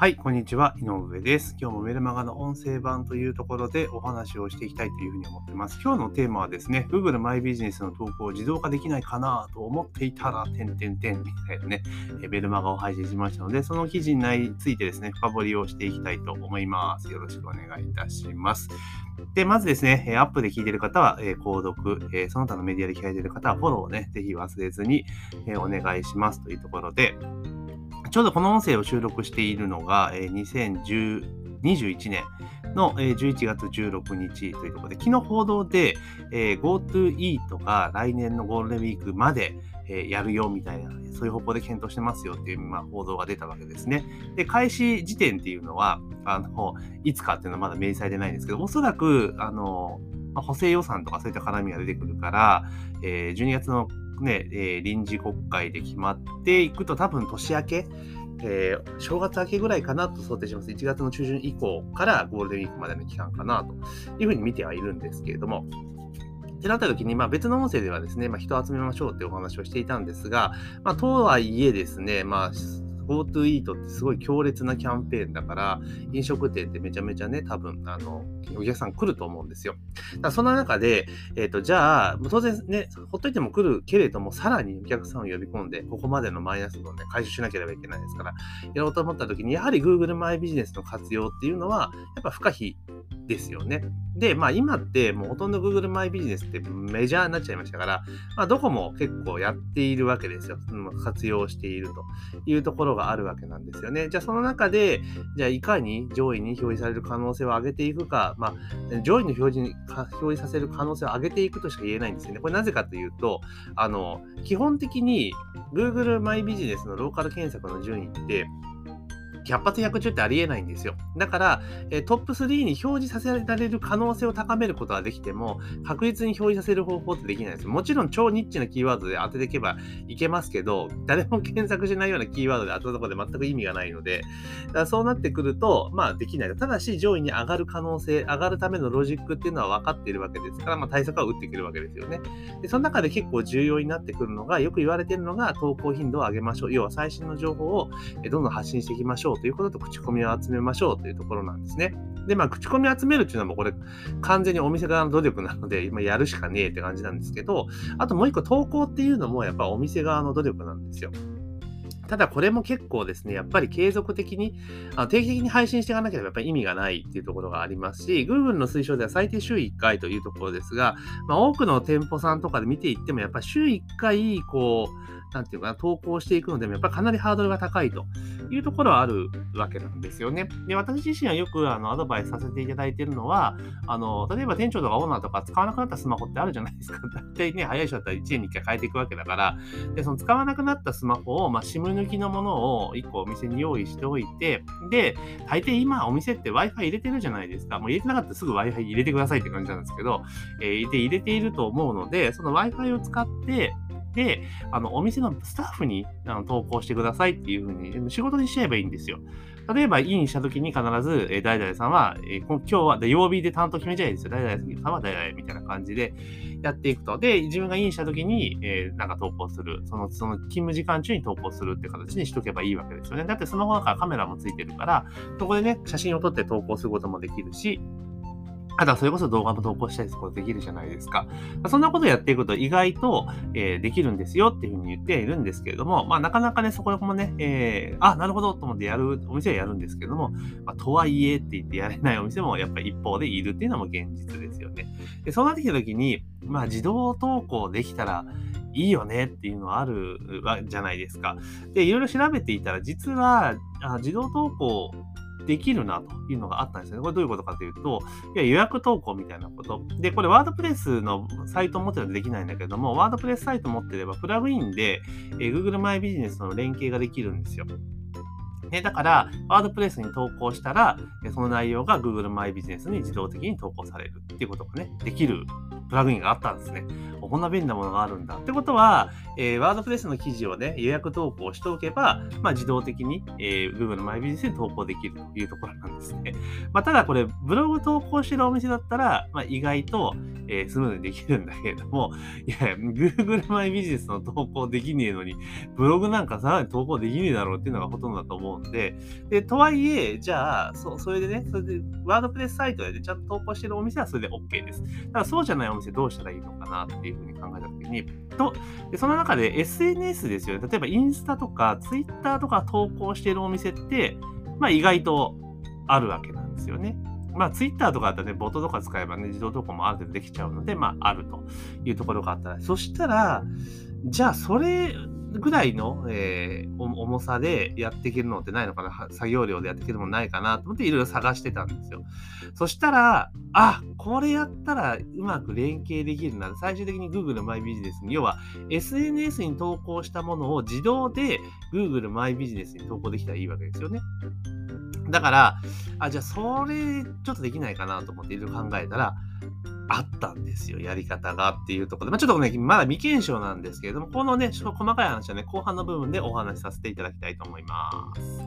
はい、こんにちは。井上です。今日もメルマガの音声版というところでお話をしていきたいというふうに思っています。今日のテーマはですね、Google マイビジネスの投稿を自動化できないかなと思っていたら、てんてんてんみたいなね、メルマガを配信しましたので、その記事についてですね、深掘りをしていきたいと思います。よろしくお願いいたします。で、まずですね、アップで聞いている方は、購読、その他のメディアで聞いている方はフォローをね、ぜひ忘れずにお願いしますというところで、ちょうどこの音声を収録しているのが、え2021年の11月16日というところで、昨日報道で、え GoTo イートが来年のゴールデンウィークまで、えやるよみたいな、そういう方向で検討してますよっていう、まあ、報道が出たわけですね。で、開始時点っていうのは、あの、いつかっていうのはまだ明細でないんですけど、おそらく、あの、補正予算とかそういった絡みが出てくるから、えー、12月のね、えー、臨時国会で決まっていくと多分年明け、えー、正月明けぐらいかなと想定します。1月の中旬以降からゴールデンウィークまでの期間かなというふうに見てはいるんですけれども、ってなった時に、まあ、別の音声ではですね、まあ、人を集めましょうってお話をしていたんですが、まあ、とはいえですね、まあ、GoTo イートってすごい強烈なキャンペーンだから、飲食店ってめちゃめちゃね、多分、あの、お客さん来ると思うんですよ。だからその中で、えっ、ー、と、じゃあ、当然ね、ほっといても来るけれども、さらにお客さんを呼び込んで、ここまでのマイナスをね、回収しなければいけないですから、やろうと思った時に、やはり Google マイビジネスの活用っていうのは、やっぱ不可避ですよね。で、まあ今ってもうほとんど Google マイビジネスってメジャーになっちゃいましたから、まあどこも結構やっているわけですよ。活用しているというところがあるわけなんですよね。じゃあその中で、じゃあいかに上位に表示される可能性を上げていくか、まあ上位の表示に表示させる可能性を上げていくとしか言えないんですよね。これなぜかというと、あの、基本的に Google マイビジネスのローカル検索の順位って、100発100中ってありえないんですよ。だから、えトップ3に表示させられる可能性を高めることはできても、確実に表示させる方法ってできないです。もちろん超ニッチなキーワードで当てていけばいけますけど、誰も検索しないようなキーワードで当てたところで全く意味がないので、だからそうなってくると、まあできない。ただし上位に上がる可能性、上がるためのロジックっていうのは分かっているわけですから、まあ対策は打っていけるわけですよね。で、その中で結構重要になってくるのが、よく言われているのが投稿頻度を上げましょう。要は最新の情報をどんどん発信していきましょうということと口コミを集めましょうというところなんですね。で、まあ、口コミ集めるっていうのはもうこれ完全にお店側の努力なので、今やるしかねえって感じなんですけど、あともう一個投稿っていうのもやっぱお店側の努力なんですよ。ただこれも結構ですね、やっぱり継続的に、あの定期的に配信していかなければやっぱり意味がないっていうところがありますし、Google の推奨では最低週1回というところですが、まあ、多くの店舗さんとかで見ていっても、やっぱり週1回、こう、なんていうかな、投稿していくのでも、やっぱりかなりハードルが高いというところはあるわけなんですよね。で、私自身はよくあのアドバイスさせていただいているのは、あの、例えば店長とかオーナーとか使わなくなったスマホってあるじゃないですか。大体ね、早い人だったら1年に1回変えていくわけだから、で、その使わなくなったスマホを、まあ、SIM 抜きのものを1個お店に用意しておいて、で、大抵今お店って Wi-Fi 入れてるじゃないですか。もう入れてなかったらすぐ Wi-Fi 入れてくださいって感じなんですけど、えー、で入れていると思うので、その Wi-Fi を使って、あの、お店のスタッフにあの投稿してくださいっていうふうに、仕事にしちゃえばいいんですよ。例えば、インしたときに必ず、えー、誰々さんは、えー、今日は、で曜日で担当決めちゃえですよ。誰々さんは誰々みたいな感じでやっていくと。で、自分がインしたときに、えー、なんか投稿する。その、その勤務時間中に投稿するって形にしとけばいいわけですよね。だってスマホだからカメラもついてるから、そこでね、写真を撮って投稿することもできるし、あとはそれこそ動画も投稿したりすることできるじゃないですか。そんなことをやっていくと意外と、えー、できるんですよっていうふうに言っているんですけれども、まあなかなかね、そこもね、えー、あ、なるほどと思ってやる、お店はやるんですけども、まあ、とはいえって言ってやれないお店もやっぱり一方でいるっていうのも現実ですよね。でそうなってきたときに、まあ自動投稿できたら、いいよねっていうのはあるじゃないですか。で、いろいろ調べていたら、実はあ自動投稿できるなというのがあったんですね。これどういうことかというと、いや予約投稿みたいなこと。で、これワードプレスのサイトを持ってるとできないんだけども、ワードプレスサイト持ってれば、プラグインで、え Google マイビジネスの連携ができるんですよ。ね、だから、ワードプレスに投稿したら、その内容が Google マイビジネスに自動的に投稿されるっていうことがね、できるプラグインがあったんですね。こんな便利なものがあるんだ。ってことは、えー、ワードプレスの記事をね、予約投稿しておけば、まあ、自動的に、えー、Google マイビジネスに投稿できるというところなんですね。まあ、ただこれ、ブログ投稿してるお店だったら、まあ、意外と、えー、スムーズにできるんだけれども、いや、Google マイビジネスの投稿できねえのに、ブログなんかさらに投稿できねえだろうっていうのがほとんどだと思うんで、で、とはいえ、じゃあ、そそれでね、それで、ワードプレスサイトでちゃんと投稿してるお店はそれで OK です。ただそうじゃないお店どうしたらいいのかなっていうふうに考えたときに、と、でその中で SNS ですよね。例えばインスタとか Twitter とか投稿してるお店って、まあ意外とあるわけなんですよね。まあ、ツイッターとかだったらね、ボットとか使えばね、自動投稿もある程度できちゃうので、まあ、あるというところがあったら、そしたら、じゃあ、それぐらいの、えー、重さでやっていけるのってないのかな？作業量でやっていけるものないかなと思っていろいろ探してたんですよ。そしたら、あ、これやったらうまく連携できるな。最終的に Google マイビジネスに、要は SNS に投稿したものを自動で Google マイビジネスに投稿できたらいいわけですよね。だから、あ、じゃあそれちょっとできないかなと思っていろいろ考えたら、あったんですよ、やり方がっていうところで。まあ、ちょっとね、まだ未検証なんですけれども、このね、細かい話はね、後半の部分でお話しさせていただきたいと思います。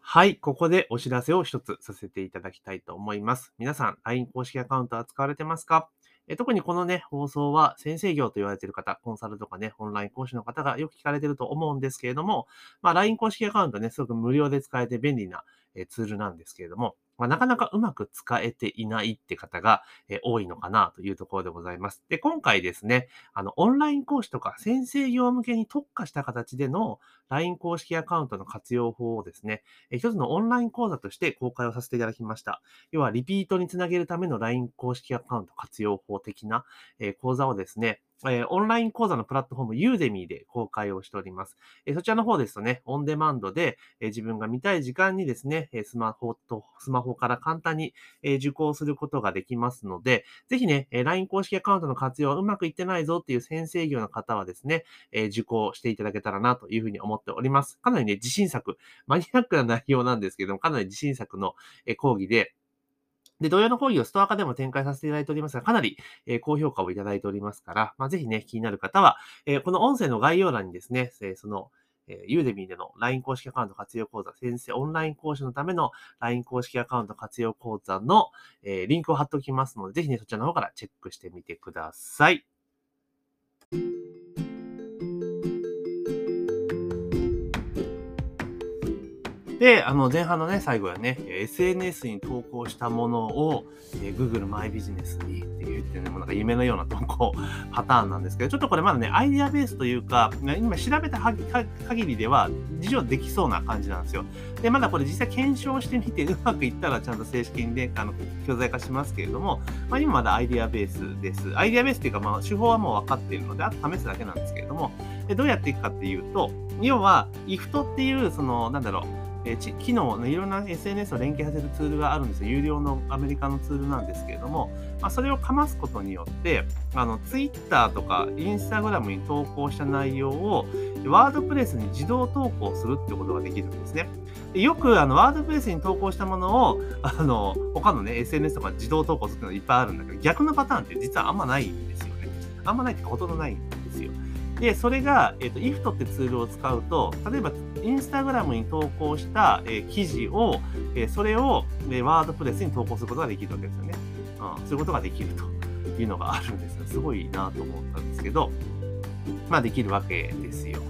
はい、ここでお知らせを一つさせていただきたいと思います。皆さん、LINE 公式アカウントは使われてますか？え特にこのね、放送は先生業と言われている方、コンサルとかね、オンライン講師の方がよく聞かれてると思うんですけれども、まあ、LINE 公式アカウントね、すごく無料で使えて便利なツールなんですけれども、まあ、なかなかうまく使えていないって方が、え多いのかなというところでございます。で、今回ですね、あの、オンライン講師とか先生業向けに特化した形での LINE 公式アカウントの活用法をですね、え一つのオンライン講座として公開をさせていただきました。要は、リピートにつなげるための LINE 公式アカウント活用法的な、え講座をですね、え、オンライン講座のプラットフォーム、ユーデミーで公開をしております。え、そちらの方ですとね、オンデマンドで、え、自分が見たい時間にですね、スマホと、スマホから簡単に、え受講することができますので、ぜひね、え LINE 公式アカウントの活用はうまくいってないぞっていう先生業の方はですね、え受講していただけたらなというふうに思っております。かなりね、自信作、マニアックな内容なんですけども、かなり自信作の講義で、で、同様の講義をストア化でも展開させていただいておりますが、かなり、えー、高評価をいただいておりますから、まあ、ぜひね、気になる方は、えー、この音声の概要欄にですね、えー、その、えー、ユーデミーでの LINE 公式アカウント活用講座、先生オンライン講師のための LINE 公式アカウント活用講座の、えー、リンクを貼っておきますので、ぜひね、そちらの方からチェックしてみてください。で、あの、前半のね、最後はね、SNS に投稿したものを、えー、Google マイビジネスにて言ってね、もなんか夢のような投稿 パターンなんですけど、ちょっとこれまだね、アイデアベースというか、今調べた限りでは、事情できそうな感じなんですよ。で、まだこれ実際検証してみて、うまくいったらちゃんと正式にね、あの、教材化しますけれども、まあ今まだアイデアベースです。アイデアベースっていうか、まあ手法はもう分かっているので、あと試すだけなんですけれども、でどうやっていくかっていうと、要は、IFT っていう、その、なんだろう、え、機能、ね、いろんな SNS を連携させるツールがあるんですよ。有料のアメリカのツールなんですけれども、まあ、それをかますことによって、あの、Twitter とか Instagram に投稿した内容を、ワードプレスに自動投稿するってことができるんですね。でよく、あの、ワードプレスに投稿したものを、あの、他のね、SNS とか自動投稿するっていうのがいっぱいあるんだけど、逆のパターンって実はあんまないんですよね。あんまないっていうか、ほとんどないんですよ。で、それが、えっ、ー、と、IFT ってツールを使うと、例えば、インスタグラムに投稿した、え、記事を、え、それを、えワードプレスに投稿することができるわけですよね。うん、そういうことができるというのがあるんですよ。すごいなと思ったんですけど、まあ、できるわけですよ。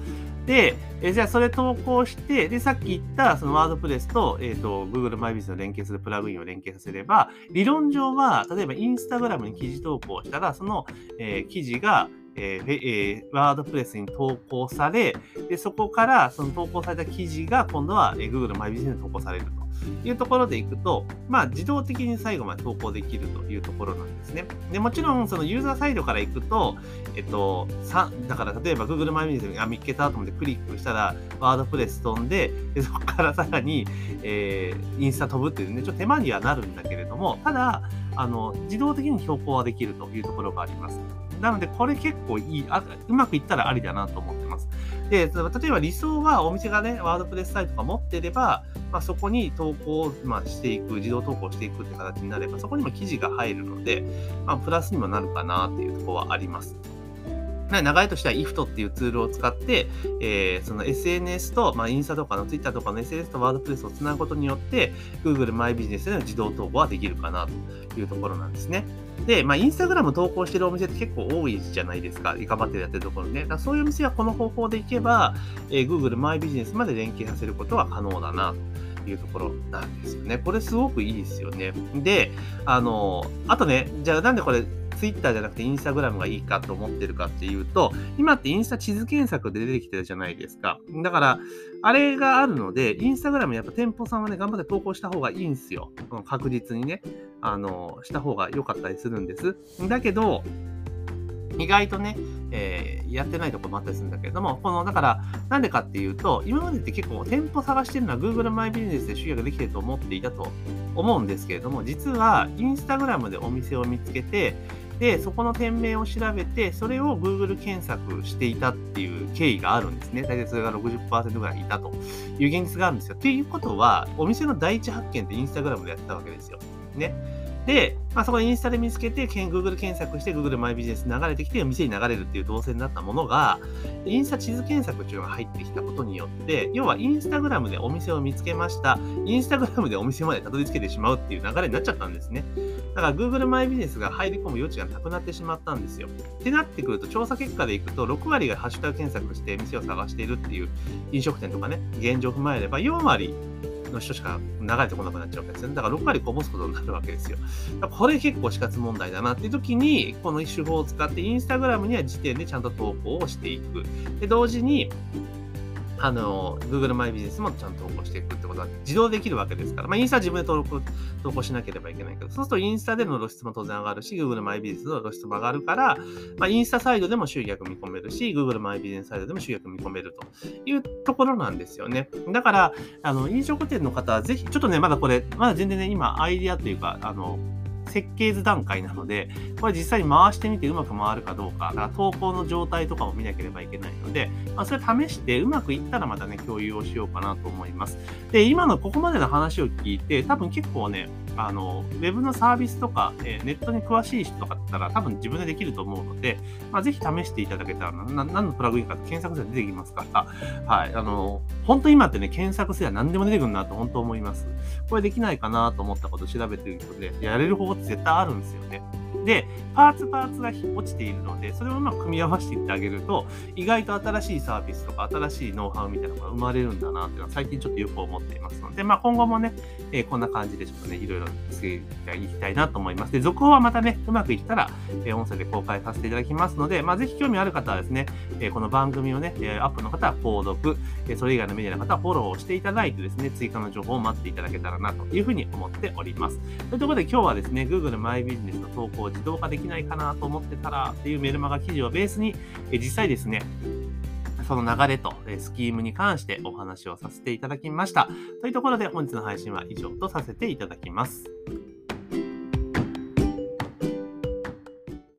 で、えじゃあそれ投稿して、で、さっき言ったそのワードプレスと、えっ、ー、と、Google マイビスの連携するプラグインを連携させれば、理論上は、例えばインスタグラムに記事投稿したら、その、えー、記事が、えーえ、ワードプレスに投稿され、でそこからその投稿された記事が今度は、えー、Google マイビジネスに投稿されると。いうところでいくと、まあ、自動的に最後まで投稿できるというところなんですね。でもちろん、そのユーザーサイドから行くと、えっと、さだから例えば Google マイビジネスが見つけたと思ってクリックしたら、ワードプレス飛んで、でそこから さらに、えー、インスタ飛ぶっていうね、ちょっと手間にはなるんだけれども、ただ、あの、自動的に投稿はできるというところがあります。なので、これ結構いいあ、うまくいったらありだなと思ってます。で、例えば理想はお店がね、ワードプレスサイトとか持ってれば、まあ、そこに投稿を、まあ、していく、自動投稿していくって形になれば、そこにも記事が入るので、まあ、プラスにもなるかなっていうところはあります。流れとしては IFT っていうツールを使って、えー、その SNS と、まあ、インスタとかの Twitter とかの SNS とワードプレスをつなぐことによって、Google マイビジネスでの自動投稿はできるかなというところなんですね。で、まあ、インスタグラム投稿してるお店って結構多いじゃないですか。頑張ってやってるところね。だそういうお店はこの方法でいけば、えー、Google マイビジネスまで連携させることは可能だなというところなんですよね。これすごくいいですよね。で、あの、あとね、じゃあなんでこれツイッターじゃなくてインスタグラムがいいかと思ってるかっていうと、今ってインスタ地図検索で出てきてるじゃないですか。だから、あれがあるので、インスタグラムやっぱ店舗さんはね、頑張って投稿した方がいいんですよ。確実にね、あの、した方が良かったりするんです。だけど、意外とね、えー、やってないとこもあったりするんだけれども、この、だから、なんでかっていうと、今までって結構店舗探してるのは Google マイビジネスで集約できてると思っていたと思うんですけれども、実は、インスタグラムでお店を見つけて、で、そこの店名を調べて、それを Google 検索していたっていう経緯があるんですね。大体それが60%ぐらいいたという現実があるんですよ。っていうことは、お店の第一発見って Instagram でやったわけですよ。ね。で、まあ、そこでインスタで見つけて、Google 検索して Google マイビジネス流れてきて、店に流れるっていう動線だったものが、インスタ地図検索っていうのが入ってきたことによって、要はインスタグラムでお店を見つけました。インスタグラムでお店までたどり着けてしまうっていう流れになっちゃったんですね。だから Google マイビジネスが入り込む余地がなくなってしまったんですよ。ってなってくると、調査結果でいくと、6割がハッシュタグ検索して店を探しているっていう飲食店とかね、現状を踏まえれば、4割の人しか流れてこなくなっちゃうわけですね。だから6割こぼすことになるわけですよ。これ結構死活問題だなっていう時に、この手法を使って、インスタグラムには時点でちゃんと投稿をしていく。で、同時に、あの、Google マイビジネスもちゃんと投稿していくってことは自動できるわけですから、まあ、インスタは自分で登録、投稿しなければいけないけど、そうするとインスタでの露出も当然上がるし、Google マイビジネスの露出も上がるから、まあ、インスタサイドでも集客見込めるし、Google マイビジネスサイドでも集客見込めるというところなんですよね。だから、あの、飲食店の方はぜひ、ちょっとね、まだこれ、まだ全然ね、今、アイディアというか、あの、設計図段階なので、これ実際に回してみてうまく回るかどうか、から投稿の状態とかを見なければいけないので、まあ、それ試してうまくいったらまたね、共有をしようかなと思います。で、今のここまでの話を聞いて、多分結構ね、あの、ウェブのサービスとか、えー、ネットに詳しい人とかだったら多分自分でできると思うので、まあ、ぜひ試していただけたらな、何のプラグインか検索すれば出てきますか？ら、はい、あの、本当今ってね、検索すれば何でも出てくるなと本当思います。これできないかなと思ったことを調べてる人で、やれる方法って絶対あるんですよね。で、パーツパーツが落ちているので、それをうまく組み合わせていってあげると、意外と新しいサービスとか新しいノウハウみたいなのが生まれるんだなっていうのは最近ちょっとよく思っていますので、まあ今後もね、えー、こんな感じでちょっとね、いろいろつけていきたいなと思います。で、続報はまたね、うまくいったら、えー、音声で公開させていただきますので、まあぜひ興味ある方はですね、えー、この番組をね、アップの方は購読、えそれ以外のメディアの方はフォローをしていただいてですね、追加の情報を待っていただけたらなというふうに思っております。というところで今日はですね、Google マイビジネスの投稿こう自動化できないかなと思ってたらっていうメルマガ記事をベースに、え実際ですね、その流れとスキームに関してお話をさせていただきました。というところで本日の配信は以上とさせていただきます。